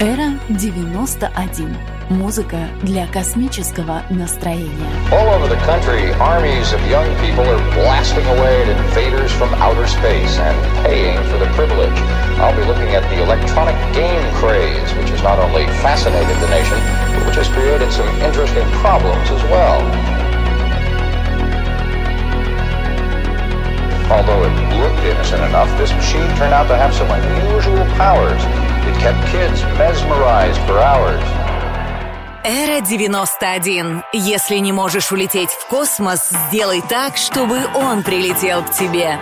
Эра 91. Музыка для космического настроения. All over the country, armies of young people are blasting away at invaders from outer space and paying for the privilege. I'll be looking at the electronic game craze, which has not only fascinated the nation, but which has created some interesting problems as well. Although it looked innocent enough, this machine turned out to have some unusual powers. It kept kids mesmerized for hours. Эра 91. Если не можешь улететь в космос, сделай так, чтобы он прилетел к тебе.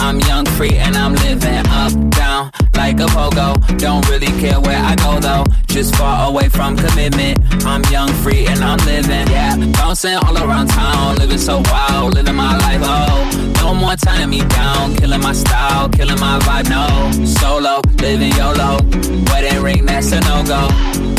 I'm young, free, and I'm living up, down, like a pogo. Don't really care where I go though, just far away from commitment. I'm young, free, and I'm living, yeah. Bouncing all around town, living so wild, living my life, oh. No more tying me down, killing my style, killing my vibe, no. Solo, living YOLO, wedding ring, that's a no-go.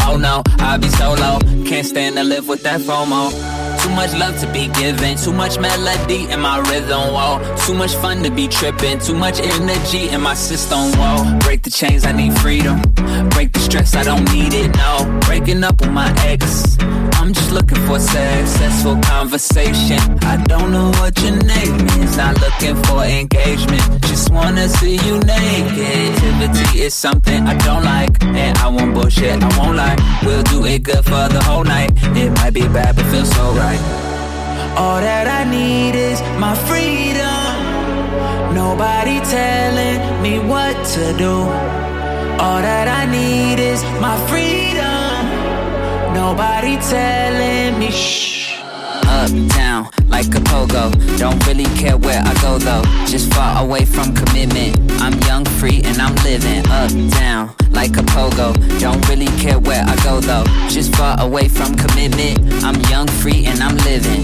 Oh no, I'll be solo, can't stand to live with that FOMO. Too much love to be given, too much melody in my rhythm, whoa. Too much fun to be tripping, too much energy in my system, whoa. Break the chains, I need freedom. Break the stress, I don't need it, no. Breaking up with my ex, I'm just looking for successful conversation. I don't know what your name is, not looking for engagement. Just wanna see you naked. Activity is something I don't like, and I won't bullshit, I won't lie. We'll do it good for the whole night. It might be bad, but feels so right. All that I need is my freedom. Nobody telling me what to do. All that I need is my freedom. Nobody telling me shh. Up, down, like a pogo. Don't really care where I go though. Just far away from commitment. I'm young, free, and I'm living up, down, like a pogo. Don't really care where I go though. Just far away from commitment. I'm young, free, and I'm living.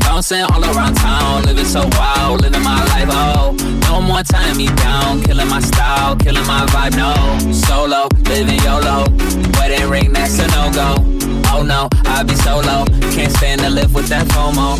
Bouncing all around town, living so wild, living my life, oh. No more tying me down, killing my style, killing my vibe, no. Solo, living YOLO. Wedding ring, that's a no-go. Oh no, I'll be solo. Can't stand to live with that FOMO.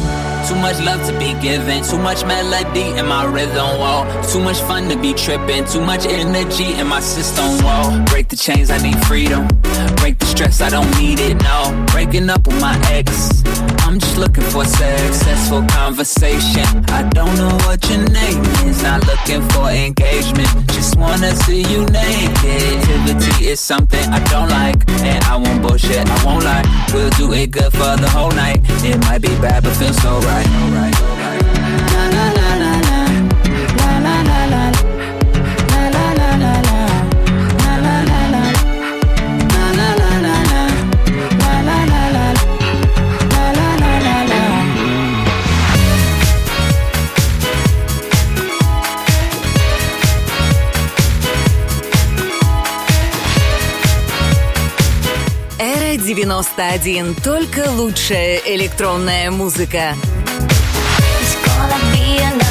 Too much love to be given, too much melody in my rhythm, wall. Too much fun to be tripping, too much energy in my system, wall. Break the chains, I need freedom. Break the stress, I don't need it, no. Breaking up with my ex, I'm just looking for successful conversation. I don't know what your name is, not looking for engagement. Just wanna see you naked. Activity is something I don't like, and I won't bullshit, I won't lie. We'll do it good for the whole night. It might be bad, but feels so right. 91. Только лучшая электронная музыка. It's gonna be another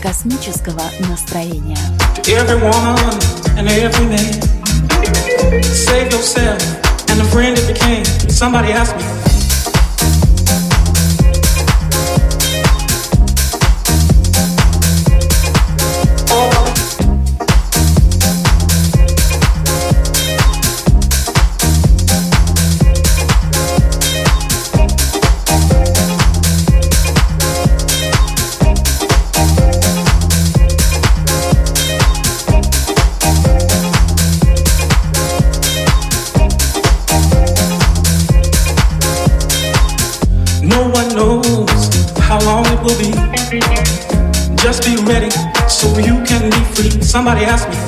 космического настроения. Save yourself and the friend it became. Somebody asked me. Somebody asked me.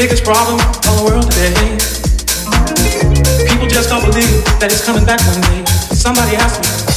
biggest problem in the world today. People just don't believe that it's coming back one day. Somebody asked me.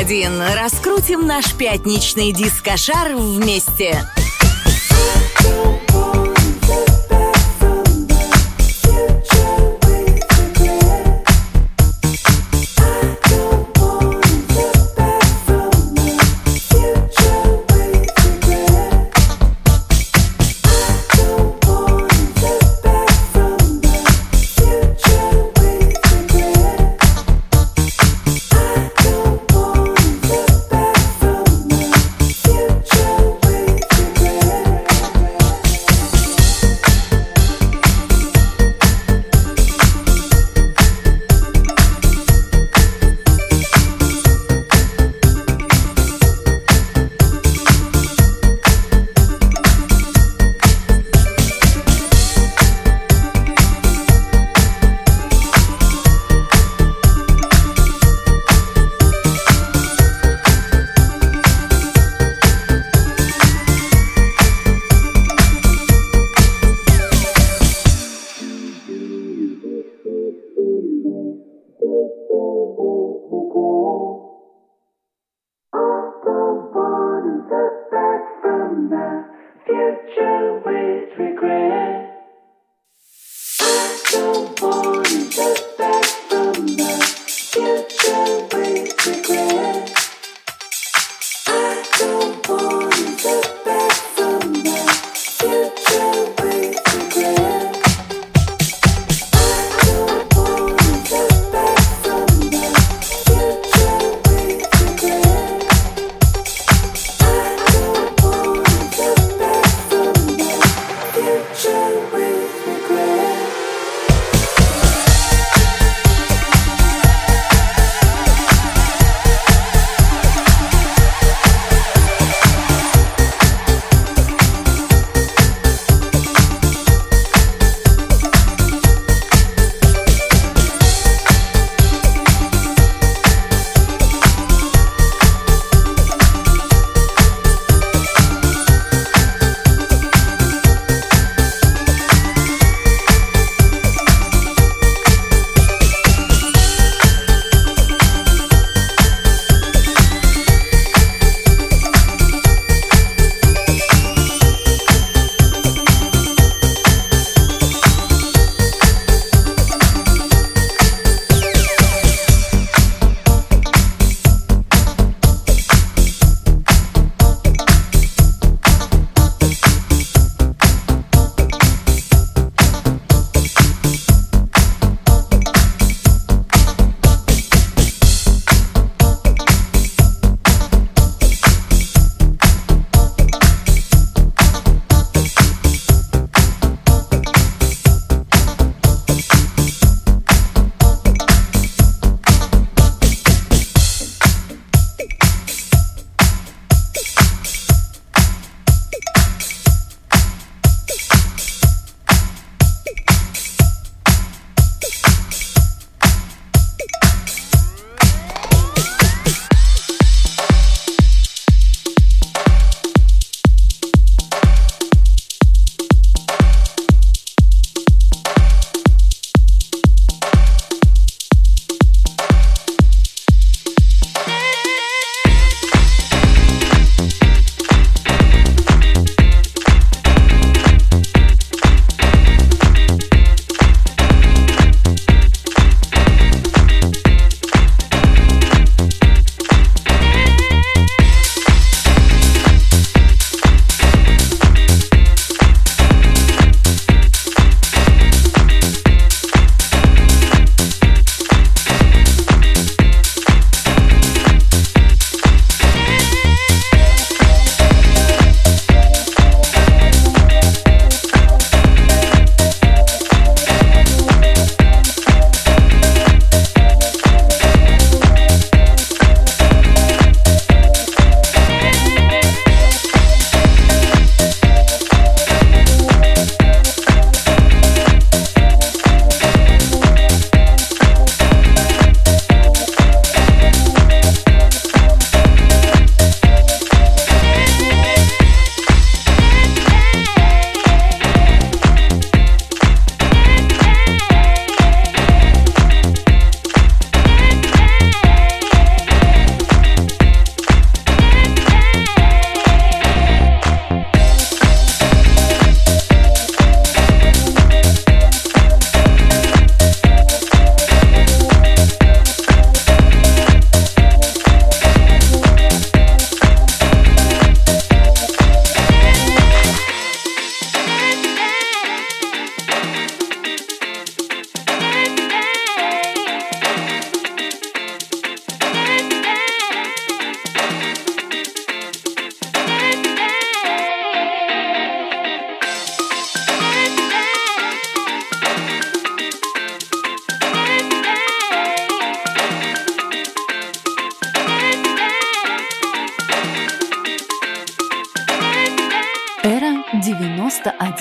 91. Раскрутим наш пятничный дискошар вместе. Future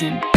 Captain.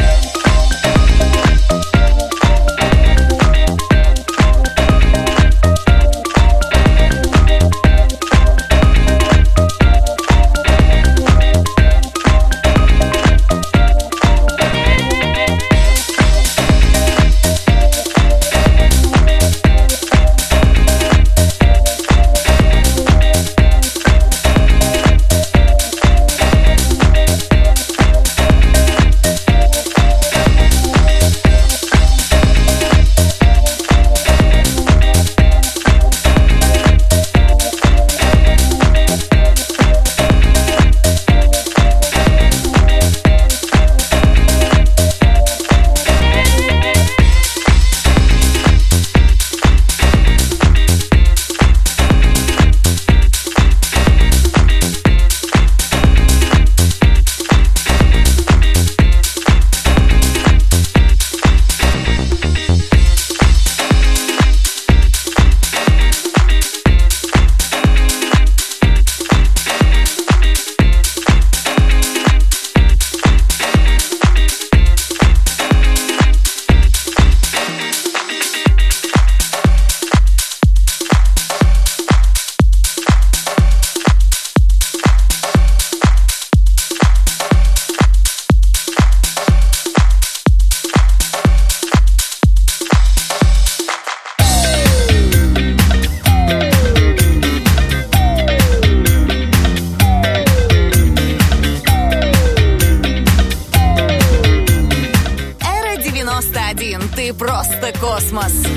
Cosmos.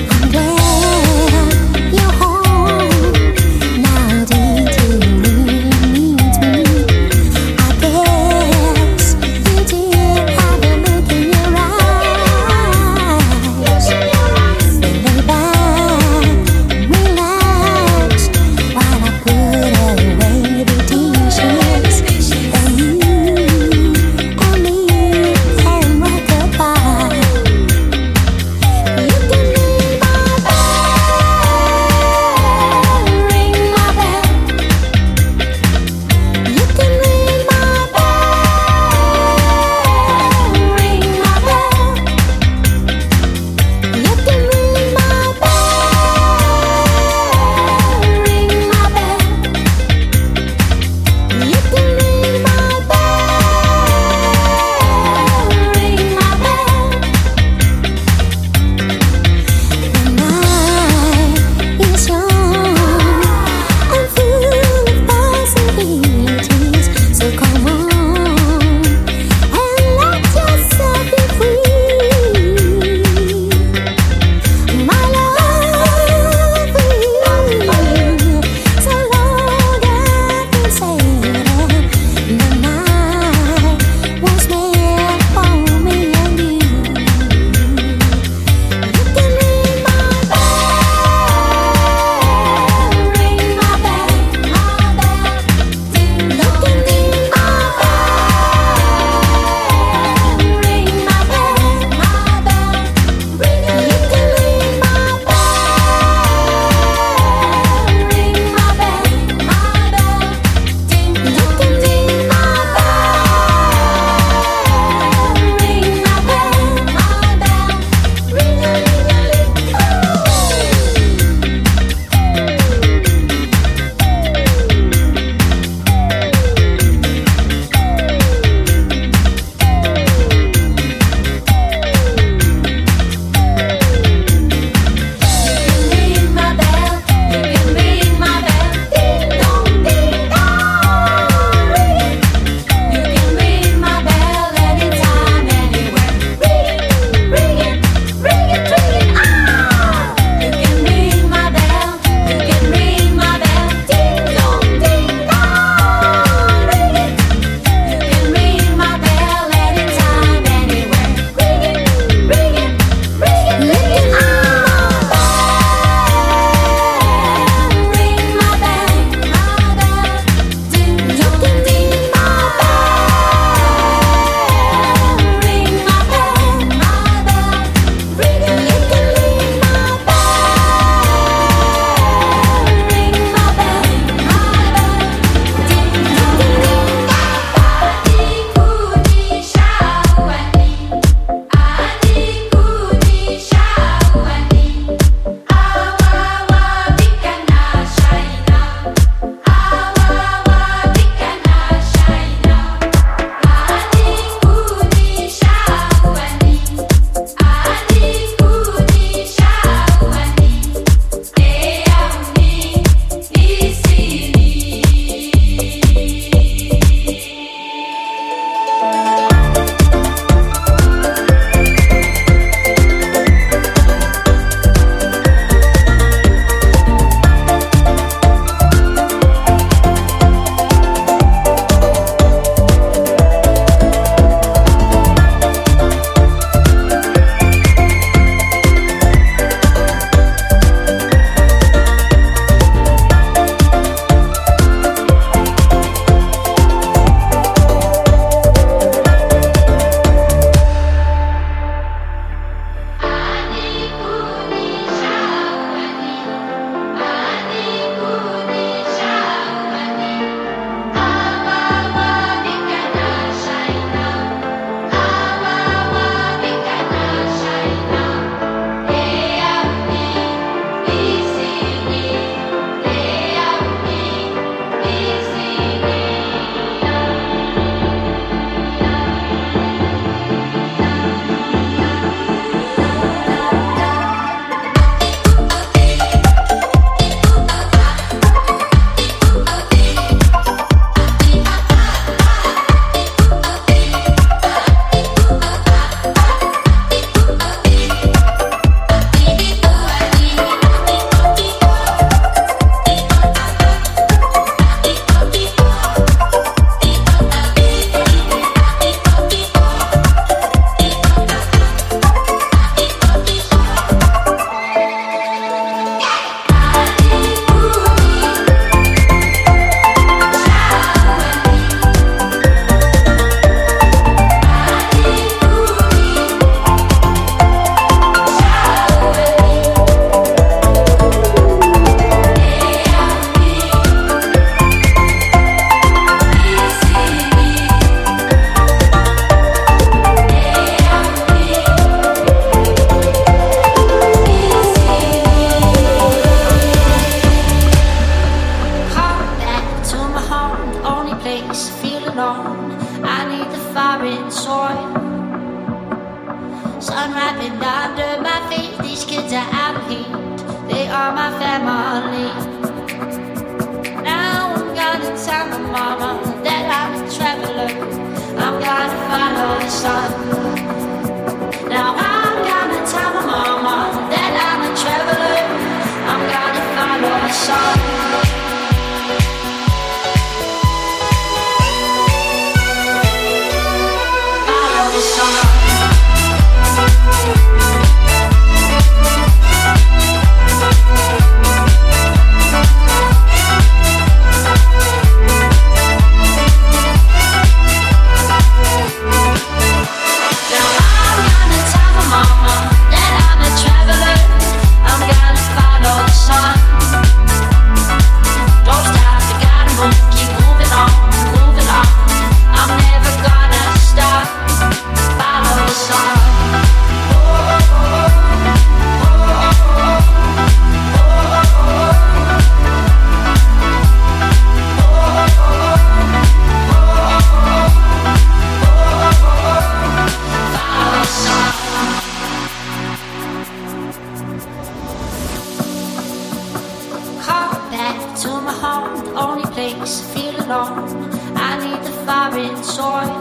my home, the only place I feel alone. I need the fire in the soil.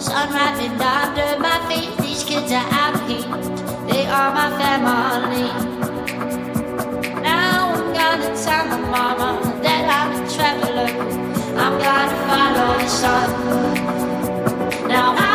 Sun wrapping under my feet, these kids are out. They are my family. Now I'm gonna tell my mama that I'm a traveler. I'm gonna follow the sun. Now I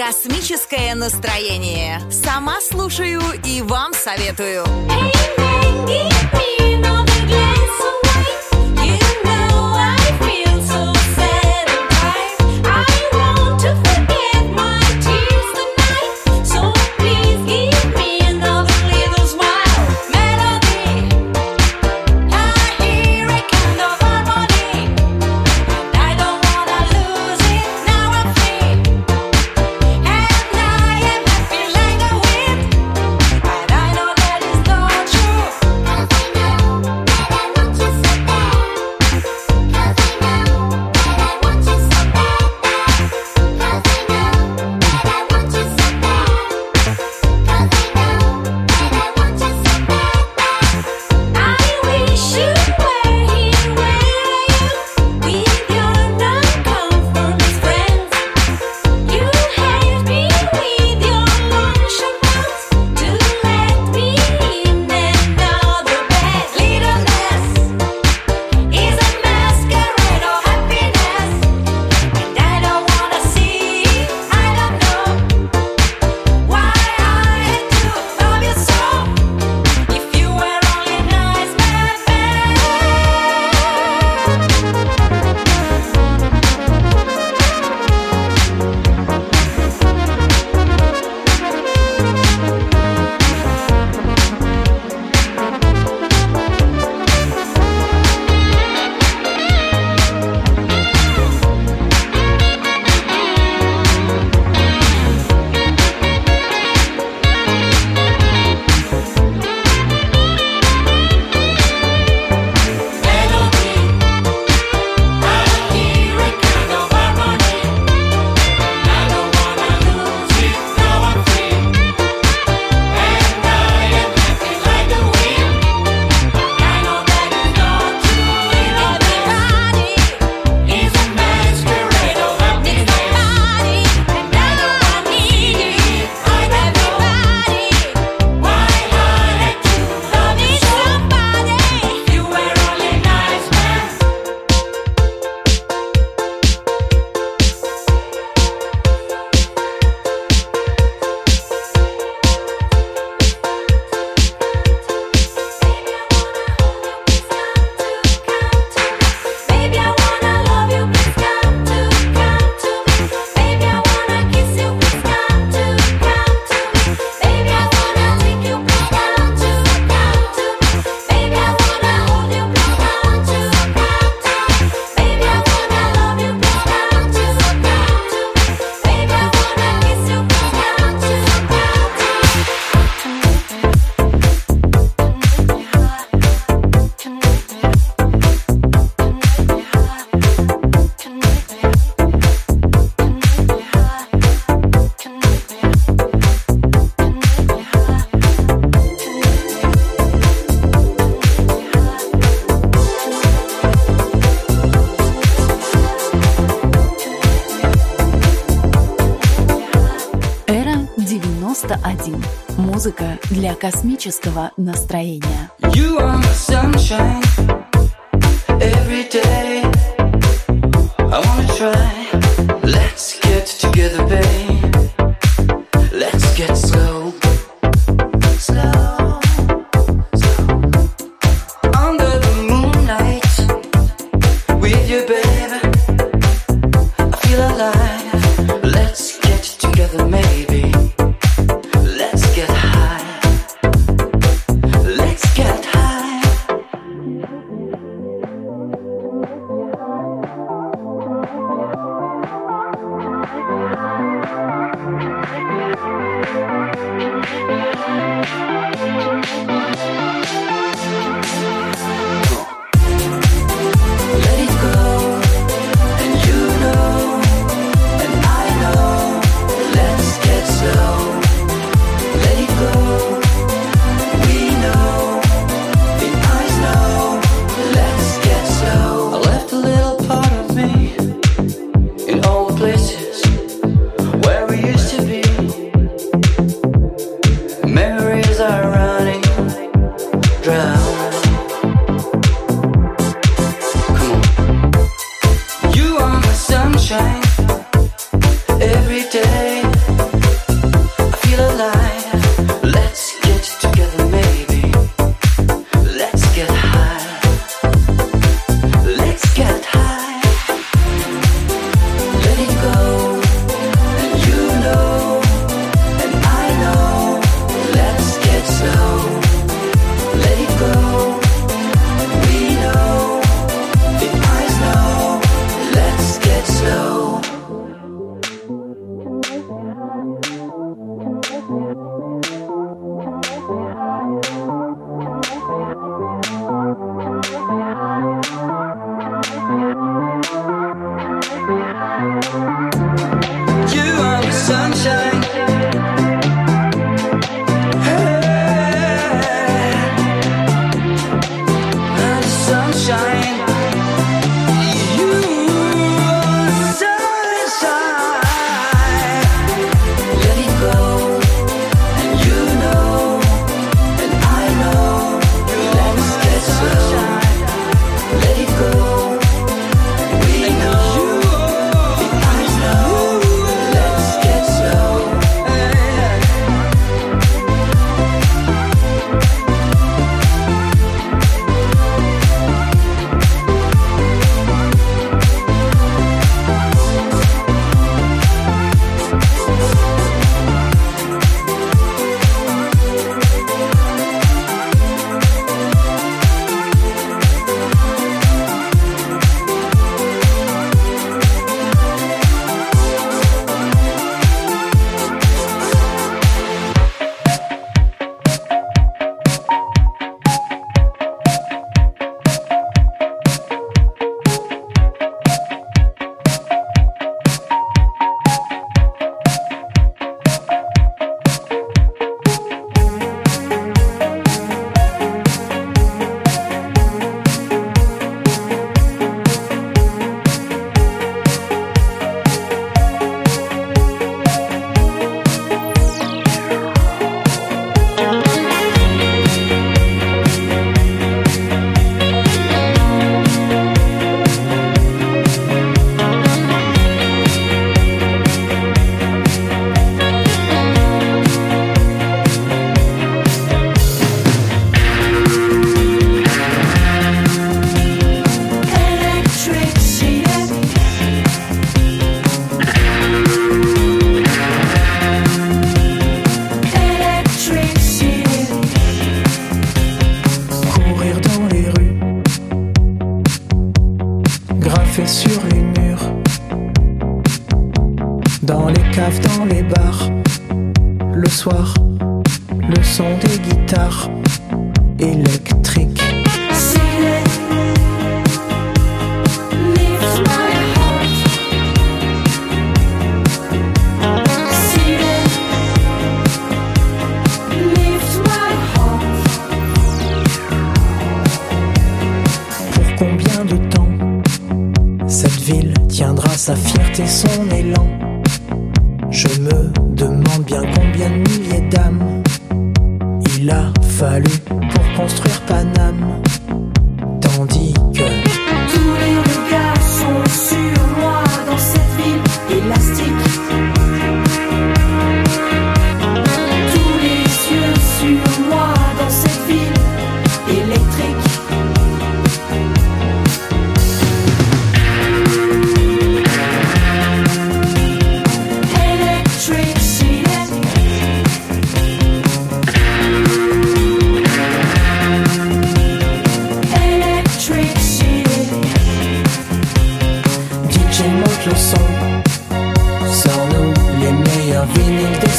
Космическое настроение. Сама слушаю и вам советую. Hey, man, 91. Музыка для космического настроения. You are my sunshine every day. I wanna try. Let's get together, babe. Let's get slow.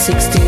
60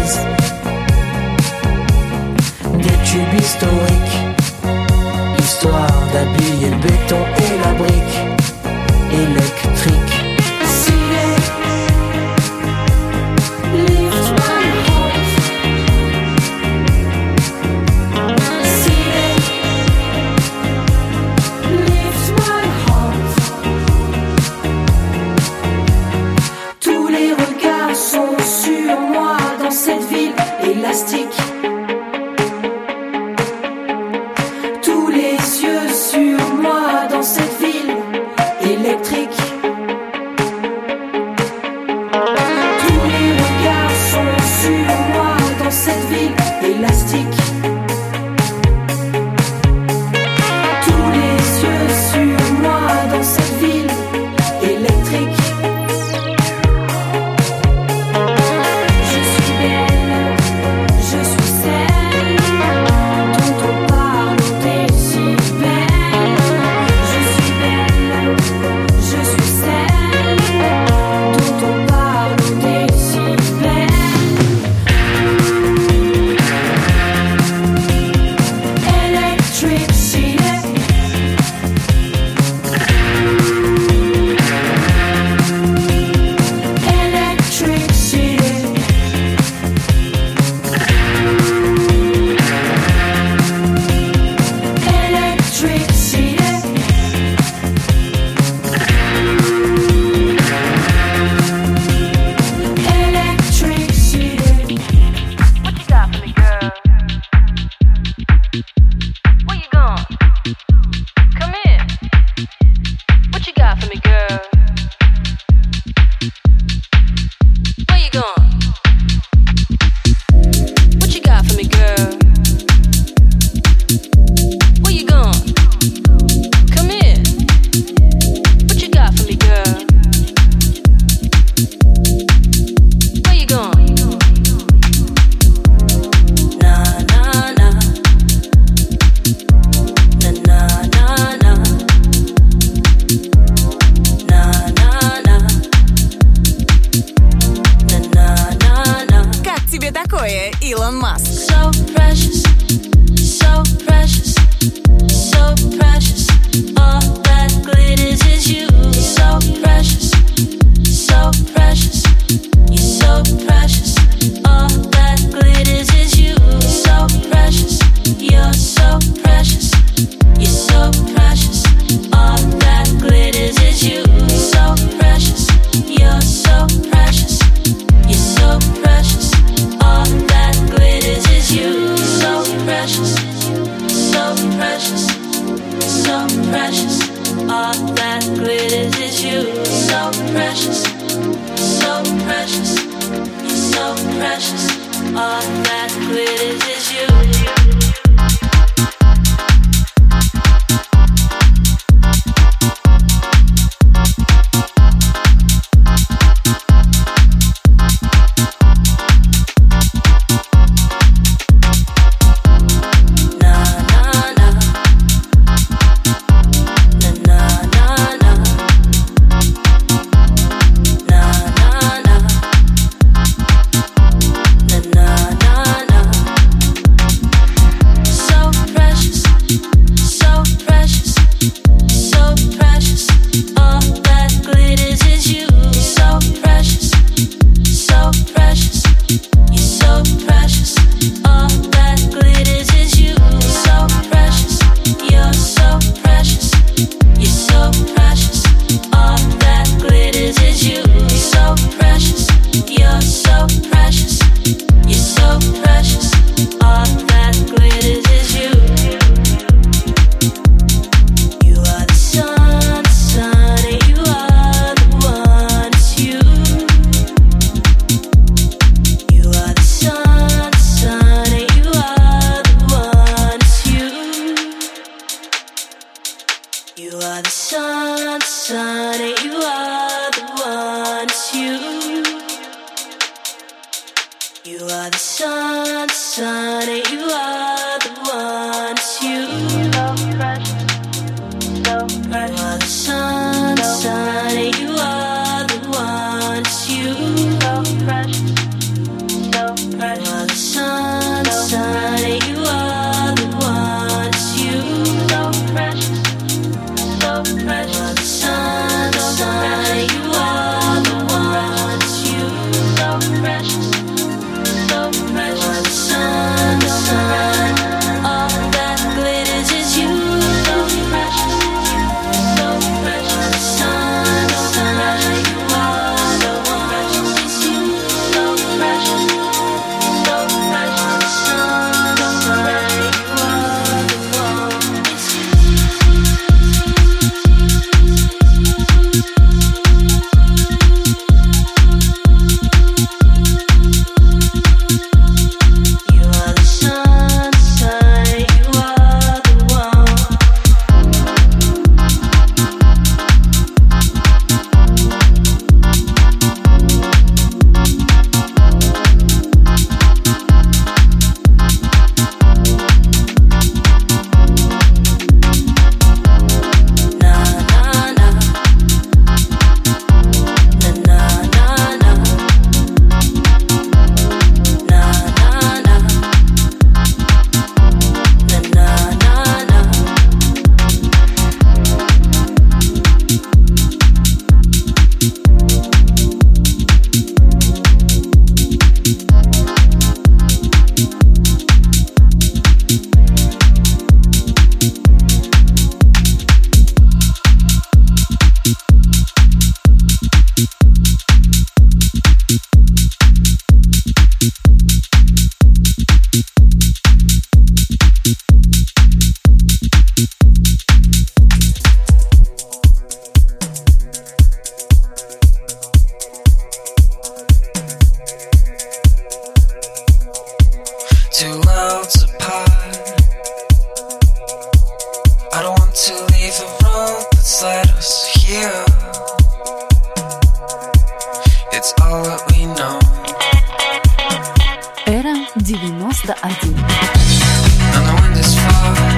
And the wind is far.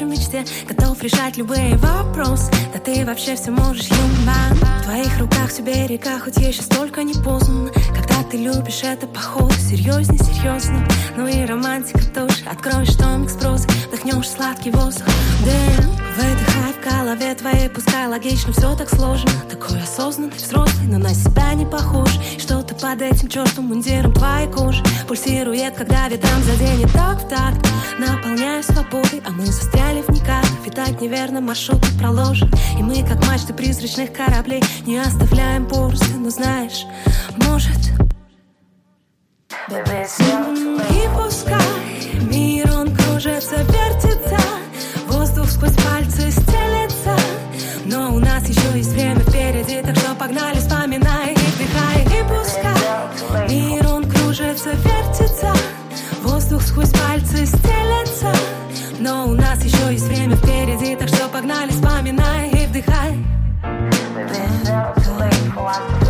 Навстречу мечте. Готов решать любые вопросы. Да ты вообще все можешь, юман В твоих руках все берега Хоть еще столько не познано Когда ты любишь это походу Серьезней серьезно Ну и романтика тоже. Откроешь томик с прозой Вдохнешь сладкий воздух. Дым Выдыхай в голове твоей Пускай логично все так сложно. Такой осознанный, взрослый Но на себя не похож. Что-то под этим чертом мундиром твоей кожи? Пульсирует, когда ветром заденет так в такт Наполняю свободой, а мы застряли в никак Видать, неверно маршрут проложен И мы, как мачты призрачных кораблей Не оставляем порции, но знаешь, может и пускай есть время впереди, так что погнали, вспоминай, и вдыхай, и пускай. Мир, он кружится, вертится, воздух сквозь пальцы стелется. Но у нас еще есть время впереди, так что погнали, вспоминай и вдыхай. This feels.